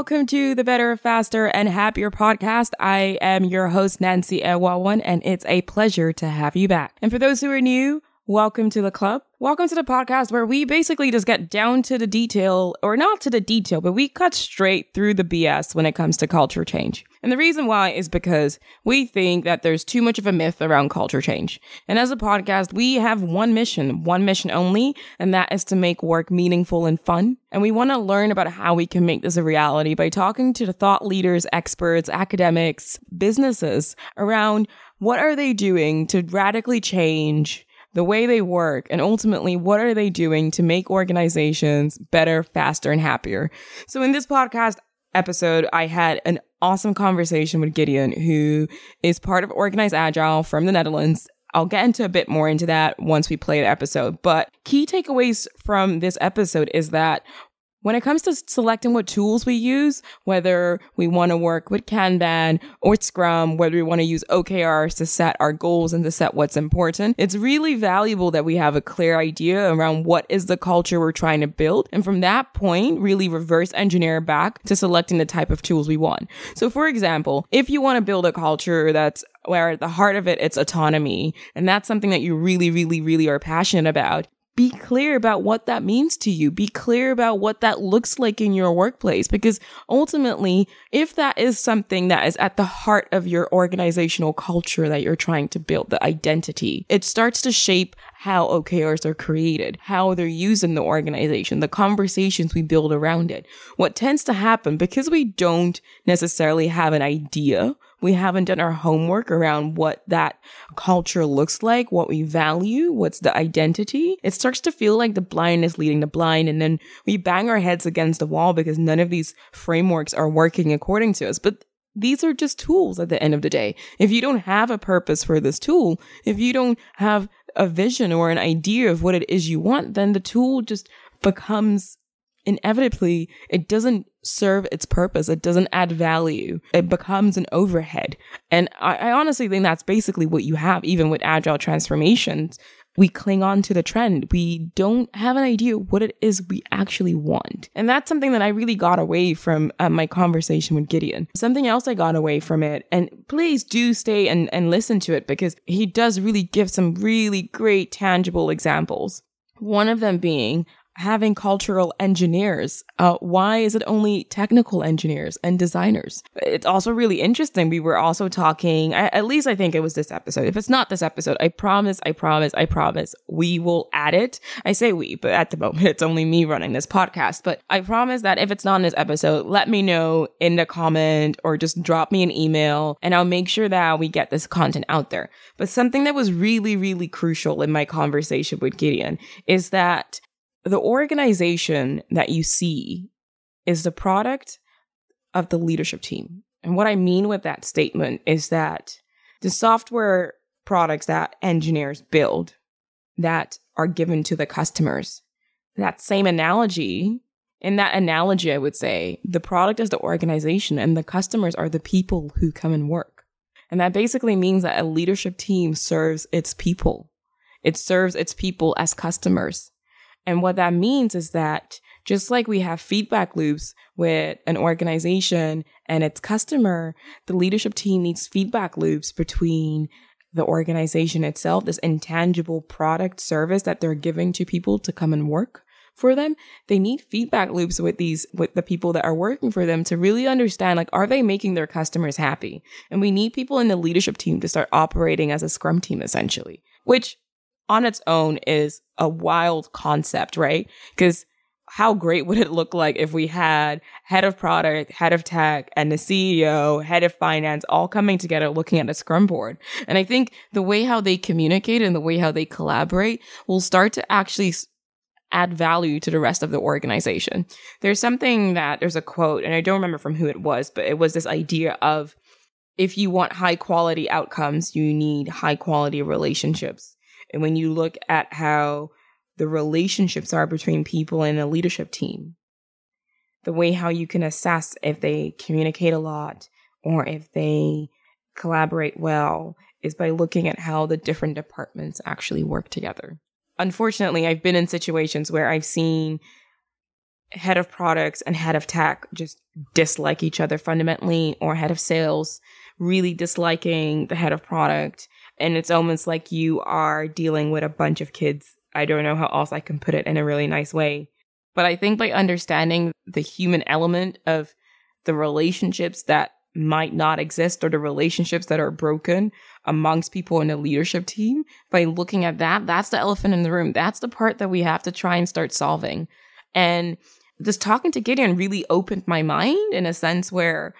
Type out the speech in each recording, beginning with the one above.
welcome to the Better, Faster, and Happier podcast. I am your host, Nancy Ewawan, and it's a pleasure to have you back. And for those who are new, welcome to the club. Welcome to the podcast where we basically just get down to the detail, or not to the detail, but we cut straight through the BS when it comes to culture change. And the reason why is because we think that there's too much of a myth around culture change. And as a podcast, we have one mission, one mission only, and that is to make work meaningful and fun. And we want to learn about how we can make this a reality by talking to the thought leaders, experts, academics, businesses around what are they doing to radically change the way they work, and ultimately, what are they doing to make organizations better, faster, and happier? So in this podcast, episode, I had an awesome conversation with Gideon, who is part of Organize Agile from the Netherlands. I'll get into a bit more into that once we play the episode. But key takeaways from this episode is that when it comes to selecting what tools we use, whether we want to work with Kanban or Scrum, whether we want to use OKRs to set our goals and to set what's important, it's really valuable that we have a clear idea around what is the culture we're trying to build. And from that point, really reverse engineer back to selecting the type of tools we want. So for example, if you want to build a culture that's where at the heart of it, it's autonomy. And that's something that you really, really, really are passionate about be clear about what that means to you. Be clear about what that looks like in your workplace. Because ultimately, if that is something that is at the heart of your organizational culture that you're trying to build, the identity, it starts to shape how OKRs are created, how they're used in the organization, the conversations we build around it. What tends to happen because we don't necessarily have an idea we haven't done our homework around what that culture looks like, what we value, what's the identity. It starts to feel like the blind is leading the blind. And then we bang our heads against the wall because none of these frameworks are working according to us. But these are just tools at the end of the day. If you don't have a purpose for this tool, if you don't have a vision or an idea of what it is you want, then the tool just becomes inevitably it doesn't serve its purpose. It doesn't add value. It becomes an overhead. And I, I, honestly think that's basically what you have, even with agile transformations. We cling on to the trend. We don't have an idea what it is we actually want. And that's something that I really got away from uh, my conversation with Gideon. Something else I got away from it, and please do stay and, and listen to it because he does really give some really great tangible examples. One of them being having cultural engineers? Uh, why is it only technical engineers and designers? It's also really interesting. We were also talking, at least I think it was this episode. If it's not this episode, I promise, I promise, I promise we will add it. I say we, but at the moment it's only me running this podcast. But I promise that if it's not in this episode, let me know in the comment or just drop me an email and I'll make sure that we get this content out there. But something that was really, really crucial in my conversation with Gideon is that the organization that you see is the product of the leadership team. And what I mean with that statement is that the software products that engineers build that are given to the customers, that same analogy, in that analogy, I would say the product is the organization and the customers are the people who come and work. And that basically means that a leadership team serves its people. It serves its people as customers. And what that means is that just like we have feedback loops with an organization and its customer, the leadership team needs feedback loops between the organization itself, this intangible product service that they're giving to people to come and work for them. They need feedback loops with these, with the people that are working for them to really understand, like, are they making their customers happy? And we need people in the leadership team to start operating as a scrum team, essentially, which on its own is a wild concept, right? Because how great would it look like if we had head of product, head of tech, and the CEO, head of finance all coming together looking at a scrum board? And I think the way how they communicate and the way how they collaborate will start to actually add value to the rest of the organization. There's something that there's a quote, and I don't remember from who it was, but it was this idea of if you want high quality outcomes, you need high quality relationships. And when you look at how the relationships are between people in a leadership team, the way how you can assess if they communicate a lot or if they collaborate well is by looking at how the different departments actually work together. Unfortunately, I've been in situations where I've seen head of products and head of tech just dislike each other fundamentally, or head of sales really disliking the head of product. And it's almost like you are dealing with a bunch of kids. I don't know how else I can put it in a really nice way. But I think by understanding the human element of the relationships that might not exist or the relationships that are broken amongst people in the leadership team, by looking at that, that's the elephant in the room. That's the part that we have to try and start solving. And just talking to Gideon really opened my mind in a sense where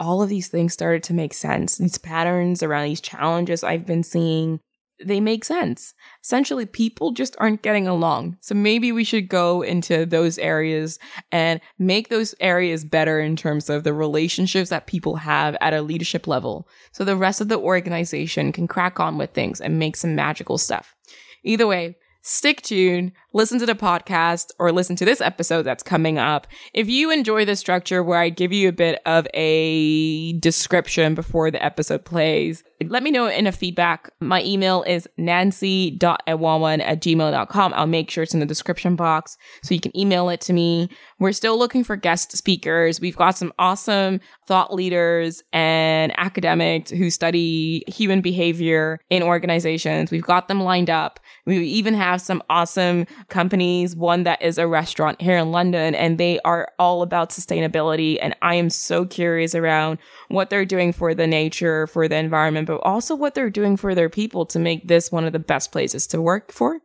all of these things started to make sense. These patterns around these challenges I've been seeing, they make sense. Essentially, people just aren't getting along. So maybe we should go into those areas and make those areas better in terms of the relationships that people have at a leadership level. So the rest of the organization can crack on with things and make some magical stuff. Either way, stick tuned, listen to the podcast, or listen to this episode that's coming up. If you enjoy the structure where I give you a bit of a description before the episode plays, let me know in a feedback. My email is nancy.ewawan at gmail.com. I'll make sure it's in the description box so you can email it to me. We're still looking for guest speakers. We've got some awesome thought leaders and academics who study human behavior in organizations. We've got them lined up. We even have some awesome companies, one that is a restaurant here in London, and they are all about sustainability. And I am so curious around what they're doing for the nature, for the environment, but also what they're doing for their people to make this one of the best places to work for.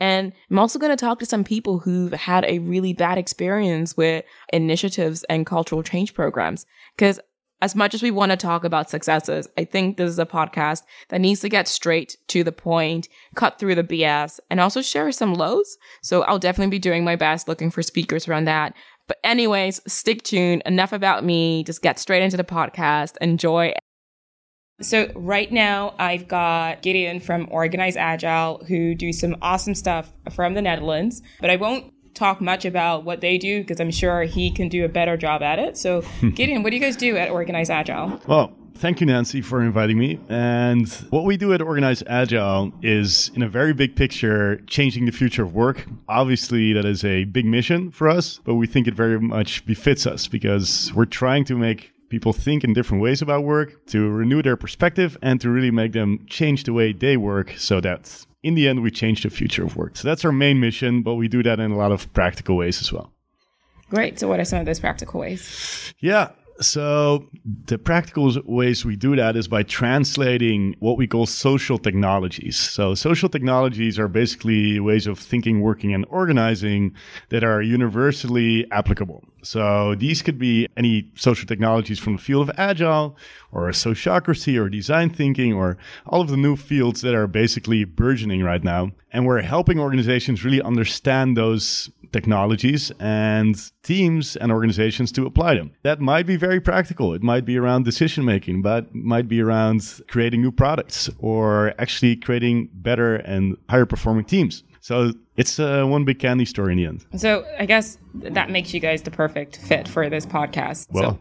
And I'm also going to talk to some people who've had a really bad experience with initiatives and cultural change programs. Because as much as we want to talk about successes, I think this is a podcast that needs to get straight to the point, cut through the BS, and also share some lows. So I'll definitely be doing my best looking for speakers around that. But anyways, stick tuned. Enough about me. Just get straight into the podcast. Enjoy. So right now I've got Gideon from Organize Agile who do some awesome stuff from the Netherlands, but I won't talk much about what they do because I'm sure he can do a better job at it. So Gideon, what do you guys do at Organize Agile? Well, thank you, Nancy, for inviting me. And what we do at Organize Agile is, in a very big picture, changing the future of work. Obviously, that is a big mission for us, but we think it very much befits us because we're trying to make people think in different ways about work, to renew their perspective, and to really make them change the way they work so that in the end we change the future of work. So that's our main mission, but we do that in a lot of practical ways as well. Great. So, what are some of those practical ways? Yeah. So, the practical ways we do that is by translating what we call social technologies. So, social technologies are basically ways of thinking, working, and organizing that are universally applicable. So, these could be any social technologies from the field of agile or sociocracy or design thinking or all of the new fields that are basically burgeoning right now. And we're helping organizations really understand those technologies and teams and organizations to apply them. That might be very practical. It might be around decision making, but might be around creating new products or actually creating better and higher performing teams. So it's uh, one big candy store in the end. So I guess that makes you guys the perfect fit for this podcast. Well,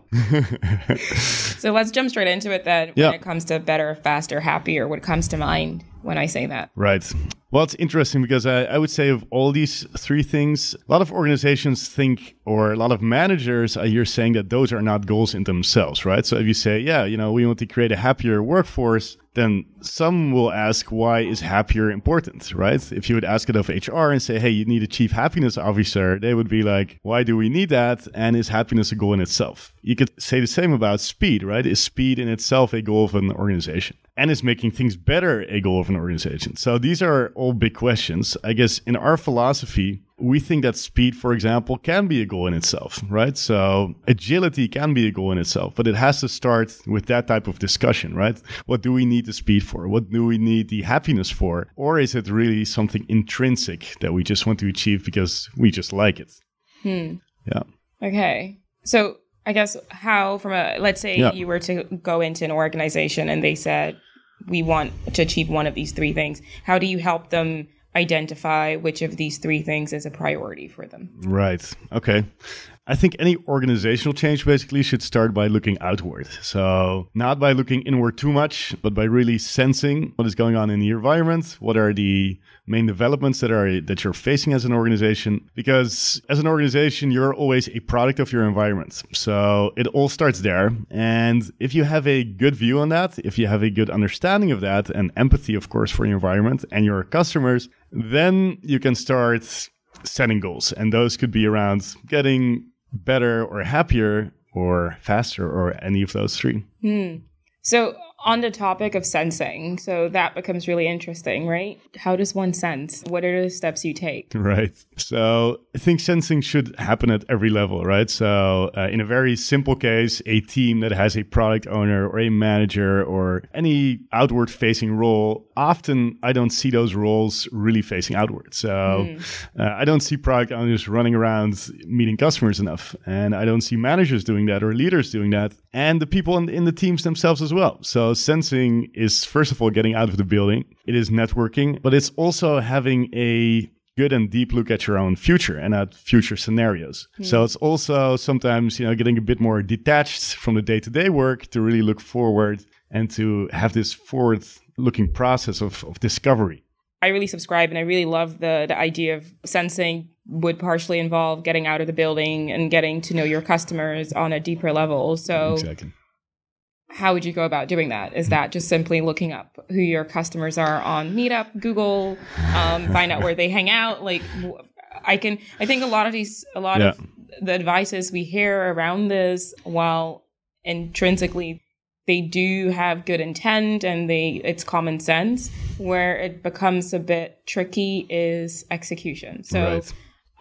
so, so let's jump straight into it then. Yeah. When it comes to better, faster, happier, what comes to mind when I say that? Right. Well, it's interesting because I, I, would say of all these three things, a lot of organizations think, or a lot of managers are here saying that those are not goals in themselves, right? So if you say, yeah, you know, we want to create a happier workforce, then some will ask, why is happier important, right? If you would ask it of HR and say, hey, you need a chief happiness officer, they would be like, why do we need that? And is happiness a goal in itself? You could say the same about speed, right? Is speed in itself a goal of an organization? And is making things better a goal of an organization? So these are all big questions. I guess in our philosophy, we think that speed, for example, can be a goal in itself, right? So agility can be a goal in itself, but it has to start with that type of discussion, right? What do we need the speed for? What do we need the happiness for? Or is it really something intrinsic that we just want to achieve because we just like it? Hmm. Yeah. Okay. So I guess how, from a, let's say yeah. you were to go into an organization and they said, we want to achieve one of these three things. How do you help them identify which of these three things is a priority for them? Right. Okay. I think any organizational change basically should start by looking outward. So, not by looking inward too much, but by really sensing what is going on in the environment, what are the main developments that are that you're facing as an organization because as an organization you're always a product of your environment. So, it all starts there and if you have a good view on that, if you have a good understanding of that and empathy of course for your environment and your customers, then you can start setting goals. And those could be around getting better or happier or faster or any of those three. Hmm. So on the topic of sensing, so that becomes really interesting, right? How does one sense? What are the steps you take? Right. So I think sensing should happen at every level, right? So uh, in a very simple case, a team that has a product owner or a manager or any outward facing role, often I don't see those roles really facing outward. So mm. uh, I don't see product owners running around meeting customers enough. And I don't see managers doing that or leaders doing that. And the people in, in the teams themselves as well. So sensing is first of all getting out of the building. It is networking, but it's also having a good and deep look at your own future and at future scenarios. Mm. So it's also sometimes, you know, getting a bit more detached from the day-to-day work to really look forward and to have this forward looking process of, of discovery. I really subscribe and I really love the the idea of sensing would partially involve getting out of the building and getting to know your customers on a deeper level. So exactly how would you go about doing that? Is that just simply looking up who your customers are on Meetup, Google, um, find out where they hang out? Like, I can, I think a lot of these, a lot yeah. of the advices we hear around this, while intrinsically they do have good intent and they, it's common sense, where it becomes a bit tricky is execution. So, right.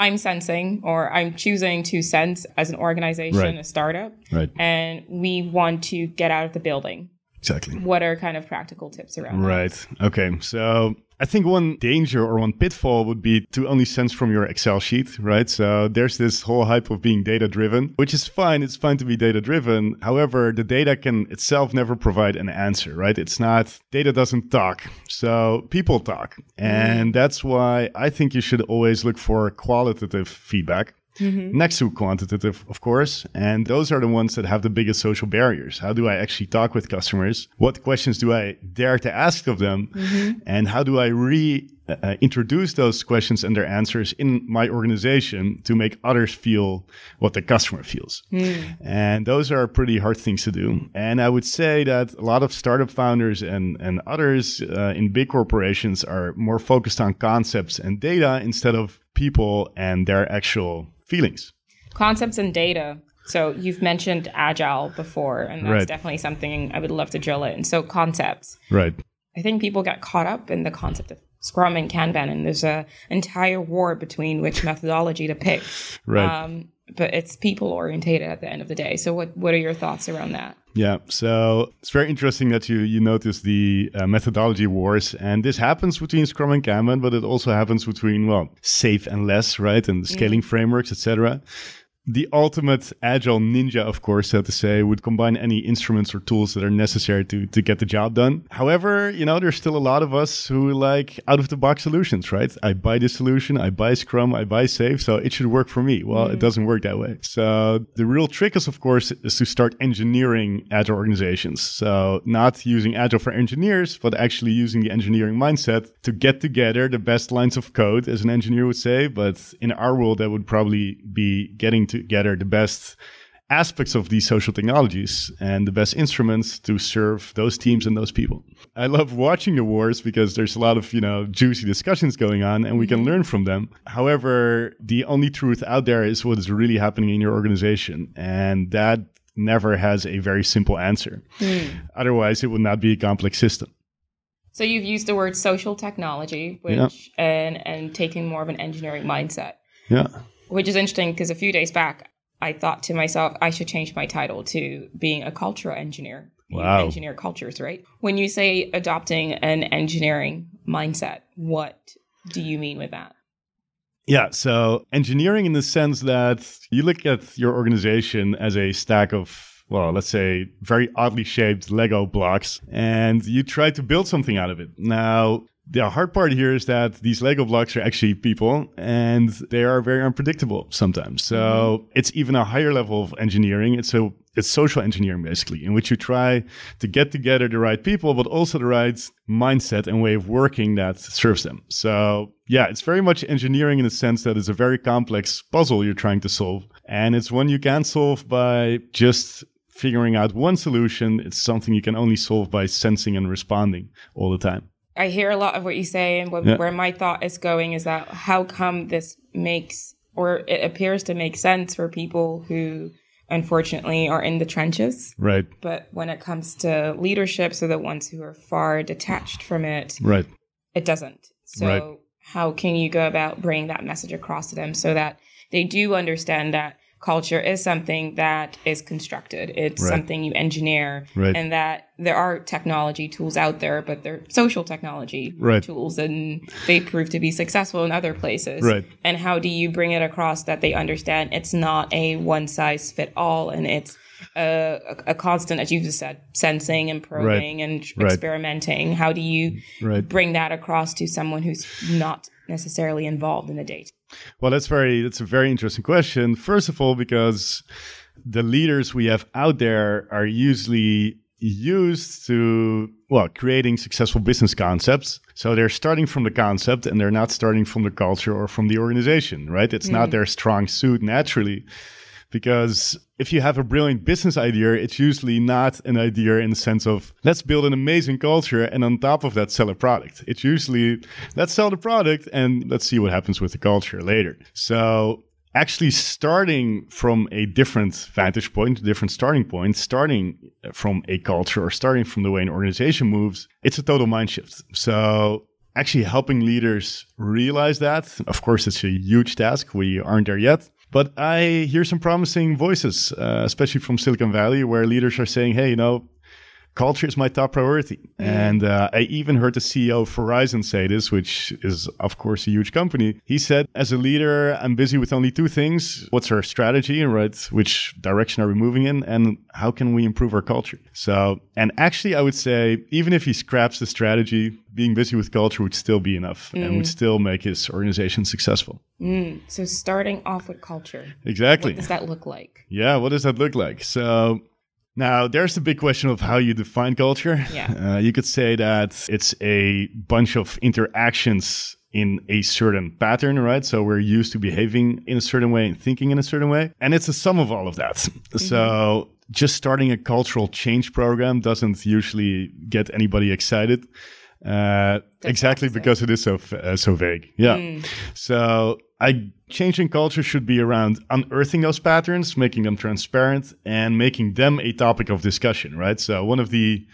I'm sensing or I'm choosing to sense as an organization, right. a startup. Right. And we want to get out of the building. Exactly. What are kind of practical tips around right. that? Right. Okay. So I think one danger or one pitfall would be to only sense from your Excel sheet, right? So there's this whole hype of being data driven, which is fine. It's fine to be data driven. However, the data can itself never provide an answer, right? It's not, data doesn't talk. So people talk. And mm. that's why I think you should always look for qualitative feedback Mm-hmm. next to quantitative, of course. And those are the ones that have the biggest social barriers. How do I actually talk with customers? What questions do I dare to ask of them? Mm-hmm. And how do I re uh, introduce those questions and their answers in my organization to make others feel what the customer feels. Mm. And those are pretty hard things to do. And I would say that a lot of startup founders and, and others uh, in big corporations are more focused on concepts and data instead of people and their actual feelings. Concepts and data. So you've mentioned agile before, and that's right. definitely something I would love to drill in. So concepts. Right. I think people get caught up in the concept of Scrum and Kanban, and there's a entire war between which methodology to pick. Right. Um, but it's people orientated at the end of the day. So what what are your thoughts around that? Yeah, so it's very interesting that you you notice the uh, methodology wars, and this happens between Scrum and Kanban, but it also happens between well, SAFe and LeSS, right, and scaling mm. frameworks, etc the ultimate agile ninja, of course, so to say, would combine any instruments or tools that are necessary to, to get the job done. However, you know, there's still a lot of us who like out of the box solutions, right? I buy this solution, I buy Scrum, I buy SAFe, so it should work for me. Well, mm. it doesn't work that way. So the real trick is, of course, is to start engineering agile organizations. So not using agile for engineers, but actually using the engineering mindset to get together the best lines of code, as an engineer would say. But in our world, that would probably be getting together the best aspects of these social technologies and the best instruments to serve those teams and those people. I love watching the wars because there's a lot of, you know, juicy discussions going on and we can mm-hmm. learn from them. However, the only truth out there is what is really happening in your organization and that never has a very simple answer. Mm. Otherwise, it would not be a complex system. So you've used the word social technology, which yeah. and and taking more of an engineering mindset. Yeah which is interesting because a few days back, I thought to myself, I should change my title to being a cultural engineer. Wow. engineer cultures, right? When you say adopting an engineering mindset, what do you mean with that? Yeah, so engineering in the sense that you look at your organization as a stack of well, let's say very oddly shaped Lego blocks, and you try to build something out of it. Now, the hard part here is that these Lego blocks are actually people and they are very unpredictable sometimes. So mm-hmm. it's even a higher level of engineering. It's so it's social engineering basically, in which you try to get together the right people, but also the right mindset and way of working that serves them. So yeah, it's very much engineering in the sense that it's a very complex puzzle you're trying to solve. And it's one you can't solve by just figuring out one solution. It's something you can only solve by sensing and responding all the time. I hear a lot of what you say, and what, yeah. where my thought is going is that how come this makes or it appears to make sense for people who unfortunately are in the trenches. Right. But when it comes to leadership, so the ones who are far detached from it, right, it doesn't. So right. how can you go about bringing that message across to them so that they do understand that culture is something that is constructed. It's right. something you engineer, right. and that there are technology tools out there, but they're social technology right. tools, and they prove to be successful in other places. Right. And how do you bring it across that they understand it's not a one size fit all, and it's a, a, constant, as you just said, sensing and probing and experimenting. How do you bring that across to someone who's not necessarily involved in the date? Well, that's very that's a very interesting question. First of all, because the leaders we have out there are usually used to well creating successful business concepts so they're starting from the concept and they're not starting from the culture or from the organization right it's mm. not their strong suit naturally because if you have a brilliant business idea, it's usually not an idea in the sense of let's build an amazing culture and on top of that sell a product. It's usually let's sell the product and let's see what happens with the culture later. So actually starting from a different vantage point, different starting point, starting from a culture or starting from the way an organization moves, it's a total mind shift. So actually helping leaders realize that, of course, it's a huge task. We aren't there yet. But I hear some promising voices, uh, especially from Silicon Valley, where leaders are saying, hey, you know, culture is my top priority. Mm. And uh, I even heard the CEO of Verizon say this, which is, of course, a huge company. He said, as a leader, I'm busy with only two things. What's our strategy, right? Which direction are we moving in? And how can we improve our culture? So, and actually, I would say, even if he scraps the strategy, being busy with culture would still be enough mm. and would mm. still make his organization successful. Mm. So, starting off with culture. Exactly. What does that look like? Yeah, what does that look like? So, now, there's the big question of how you define culture. Yeah. Uh, you could say that it's a bunch of interactions in a certain pattern, right? So we're used to behaving in a certain way and thinking in a certain way. And it's a sum of all of that. Mm-hmm. So just starting a cultural change program doesn't usually get anybody excited. Uh, exactly because it is so uh, so vague. Yeah. Mm. So I changing culture should be around unearthing those patterns, making them transparent, and making them a topic of discussion. Right. So one of the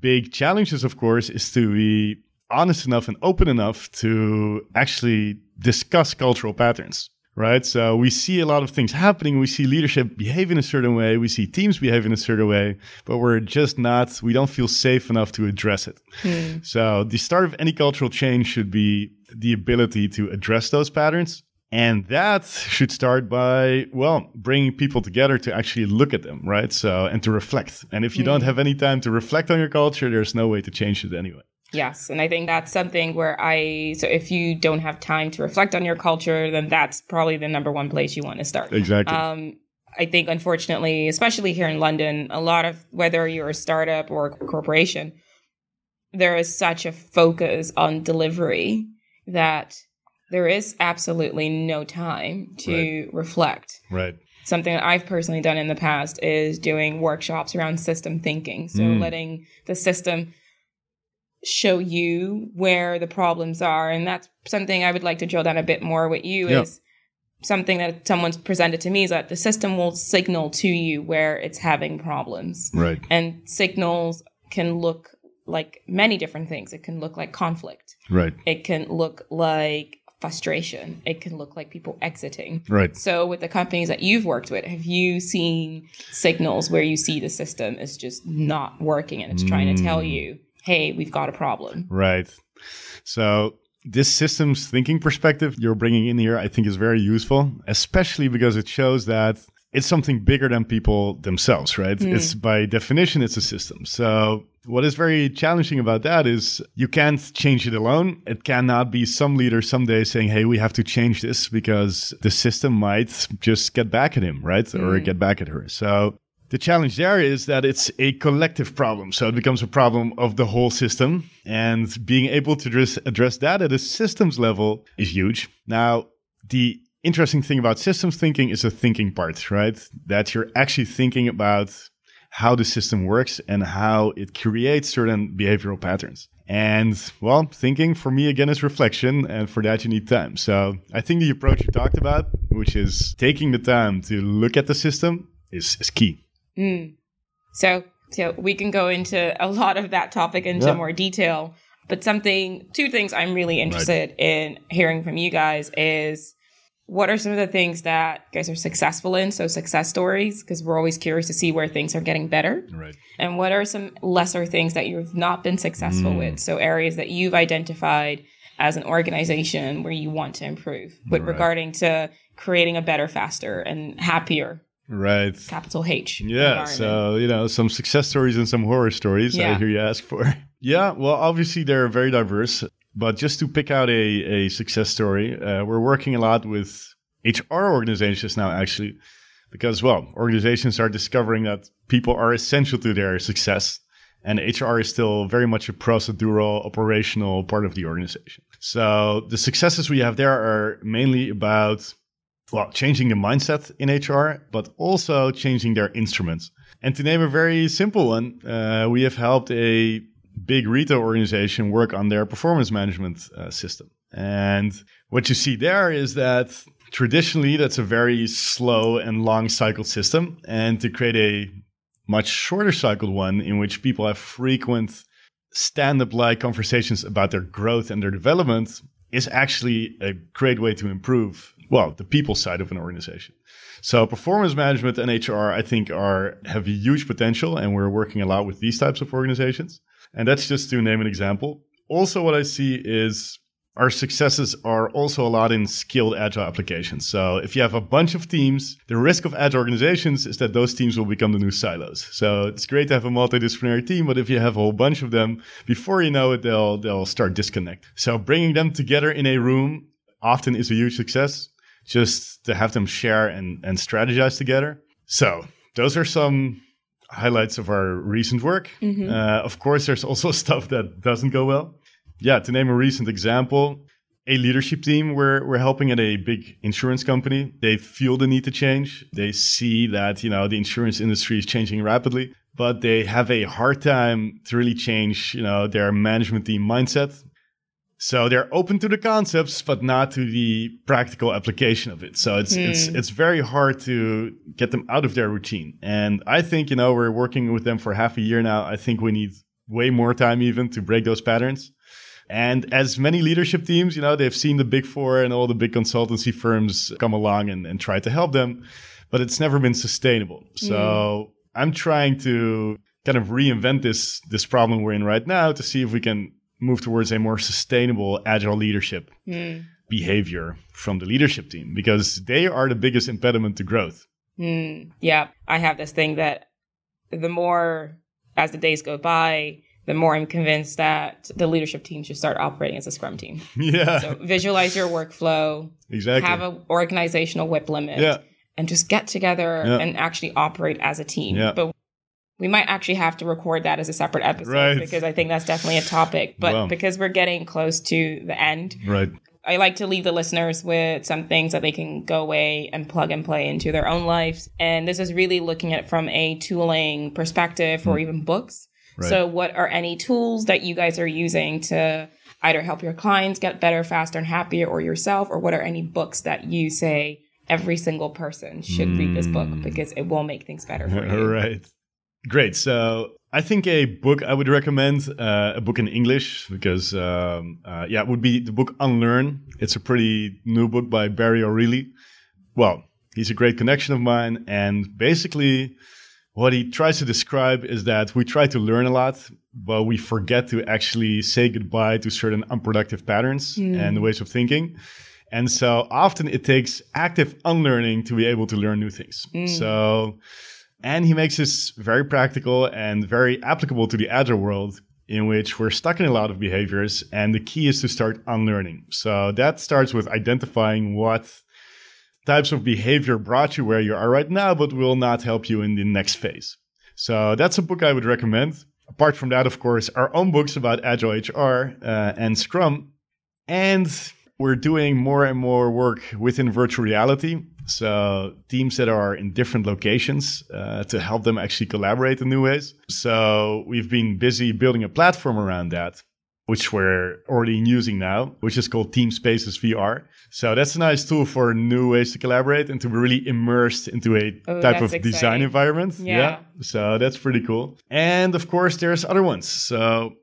big challenges, of course, is to be honest enough and open enough to actually discuss cultural patterns right? So we see a lot of things happening. We see leadership behave in a certain way. We see teams behave in a certain way, but we're just not, we don't feel safe enough to address it. Hmm. So the start of any cultural change should be the ability to address those patterns. And that should start by, well, bringing people together to actually look at them, right? So, and to reflect. And if you don't have any time to reflect on your culture, there's no way to change it anyway. Yes. And I think that's something where I, so if you don't have time to reflect on your culture, then that's probably the number one place you want to start. Exactly. Um, I think, unfortunately, especially here in London, a lot of whether you're a startup or a corporation, there is such a focus on delivery that there is absolutely no time to right. reflect. Right. Something that I've personally done in the past is doing workshops around system thinking. So mm. letting the system show you where the problems are. And that's something I would like to drill down a bit more with you yeah. is something that someone's presented to me is that the system will signal to you where it's having problems. Right. And signals can look like many different things. It can look like conflict. Right. It can look like frustration. It can look like people exiting. Right. So with the companies that you've worked with, have you seen signals where you see the system is just not working and it's mm. trying to tell mm. you hey, we've got a problem. Right. So this systems thinking perspective you're bringing in here, I think is very useful, especially because it shows that it's something bigger than people themselves, right? Mm. It's by definition, it's a system. So what is very challenging about that is you can't change it alone. It cannot be some leader someday saying, Hey, we have to change this because the system might just get back at him, right? Mm. Or get back at her. So the challenge there is that it's a collective problem. So it becomes a problem of the whole system. And being able to address, address that at a systems level is huge. Now, the interesting thing about systems thinking is the thinking part, right? That you're actually thinking about how the system works and how it creates certain behavioral patterns. And well, thinking for me again is reflection, and for that you need time. So I think the approach you talked about, which is taking the time to look at the system, is, is key. Mm. So, so we can go into a lot of that topic into yeah. more detail. But something, two things I'm really interested right. in hearing from you guys is what are some of the things that you guys are successful in? So success stories, because we're always curious to see where things are getting better. Right. And what are some lesser things that you've not been successful mm. with? So areas that you've identified as an organization where you want to improve with right. regarding to creating a better, faster, and happier right capital h yeah so you know some success stories and some horror stories yeah. i hear you ask for yeah well obviously they're very diverse but just to pick out a, a success story, uh, we're working a lot with HR organizations now, actually, because, well, organizations are discovering that people are essential to their success. And HR is still very much a procedural, operational part of the organization. So the successes we have there are mainly about well, changing the mindset in HR, but also changing their instruments. And to name a very simple one, uh, we have helped a big retail organization work on their performance management uh, system. And what you see there is that traditionally that's a very slow and long cycle system. And to create a much shorter cycled one in which people have frequent stand up like conversations about their growth and their development is actually a great way to improve, well, the people side of an organization. So performance management and HR, I think, are have a huge potential, and we're working a lot with these types of organizations. And that's just to name an example. Also, what I see is our successes are also a lot in skilled agile applications. So if you have a bunch of teams, the risk of agile organizations is that those teams will become the new silos. So it's great to have a multidisciplinary team, but if you have a whole bunch of them, before you know it, they'll they'll start disconnect. So bringing them together in a room often is a huge success. Just to have them share and, and strategize together. So those are some highlights of our recent work. Mm-hmm. Uh, of course, there's also stuff that doesn't go well. Yeah, to name a recent example, a leadership team we're, we're helping at a big insurance company. They feel the need to change. They see that, you know, the insurance industry is changing rapidly, but they have a hard time to really change, you know, their management team mindset. So they're open to the concepts, but not to the practical application of it. So it's it's hmm. it's very hard to get them out of their routine. And I think you know we're working with them for half a year now. I think we need way more time even to break those patterns. And as many leadership teams, you know, they've seen the big four and all the big consultancy firms come along and, and try to help them, but it's never been sustainable. So mm. I'm trying to kind of reinvent this this problem we're in right now to see if we can move towards a more sustainable agile leadership mm. behavior from the leadership team because they are the biggest impediment to growth. Mm. Yeah, I have this thing that the more as the days go by, the more I'm convinced that the leadership team should start operating as a scrum team. Yeah. So visualize your workflow. Exactly. Have an organizational WIP limit. Yeah. And just get together yeah. and actually operate as a team. Yeah. But we might actually have to record that as a separate episode right. because I think that's definitely a topic. But because we're getting close to the end, right. I like to leave the listeners with some things that they can go away and plug and play into their own lives. And this is really looking at it from a tooling perspective or mm. even books. Right. So, what are any tools that you guys are using to either help your clients get better, faster, and happier, or yourself? Or what are any books that you say every single person should mm. read this book hmm. because it will make things better for you? right. Great. So I think a book I would recommend, uh, a book in English, because um, uh, yeah, it would be the book Unlearn. It's a pretty new book by Barry O'Reilly. Well, he's a great connection of mine, and basically, what he tries to describe is that we try to learn a lot, but we forget to actually say goodbye to certain unproductive patterns mm. and ways of thinking. And so often it takes active unlearning to be able to learn new things. Mm. So, and he makes this very practical and very applicable to the agile world in which we're stuck in a lot of behaviors. And the key is to start unlearning. So that starts with identifying what types of behavior brought you where you are right now, but will not help you in the next phase. So that's a book I would recommend. Apart from that, of course, our own books about Agile HR uh, and Scrum. And we're doing more and more work within virtual reality. So teams that are in different locations uh, to help them actually collaborate in new ways. So we've been busy building a platform around that, which we're already using now, which is called Team Spaces VR. So that's a nice tool for new ways to collaborate and to be really immersed into a oh, type of exciting. design environment. Yeah. yeah. So that's pretty cool. And of course, there's other ones. So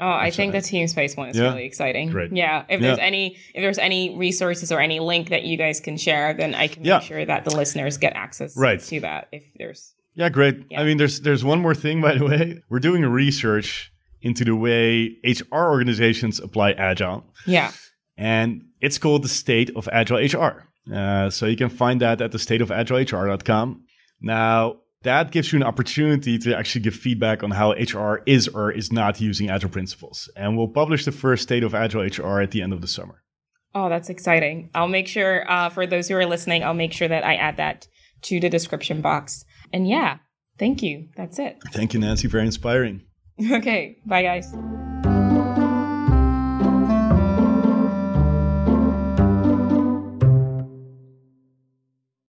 Oh, I think the team space one is yeah. really exciting. Great. Yeah. If there's yeah. any if there's any resources or any link that you guys can share, then I can yeah. make sure that the listeners get access right. to that if there's Yeah, great. I mean there's there's one more thing by the way. We're doing research into the way HR organizations apply agile. Yeah. And it's called the state of agile HR. Uh, so you can find that at the stateofagilehr.com. Now, that gives you an opportunity to actually give feedback on how HR is or is not using Agile principles. And we'll publish the first state of Agile HR at the end of the summer. Oh, that's exciting. I'll make sure, uh, for those who are listening, I'll make sure that I add that to the description box. And yeah, thank you. That's it. Thank you, Nancy. Very inspiring. Okay. Bye, guys.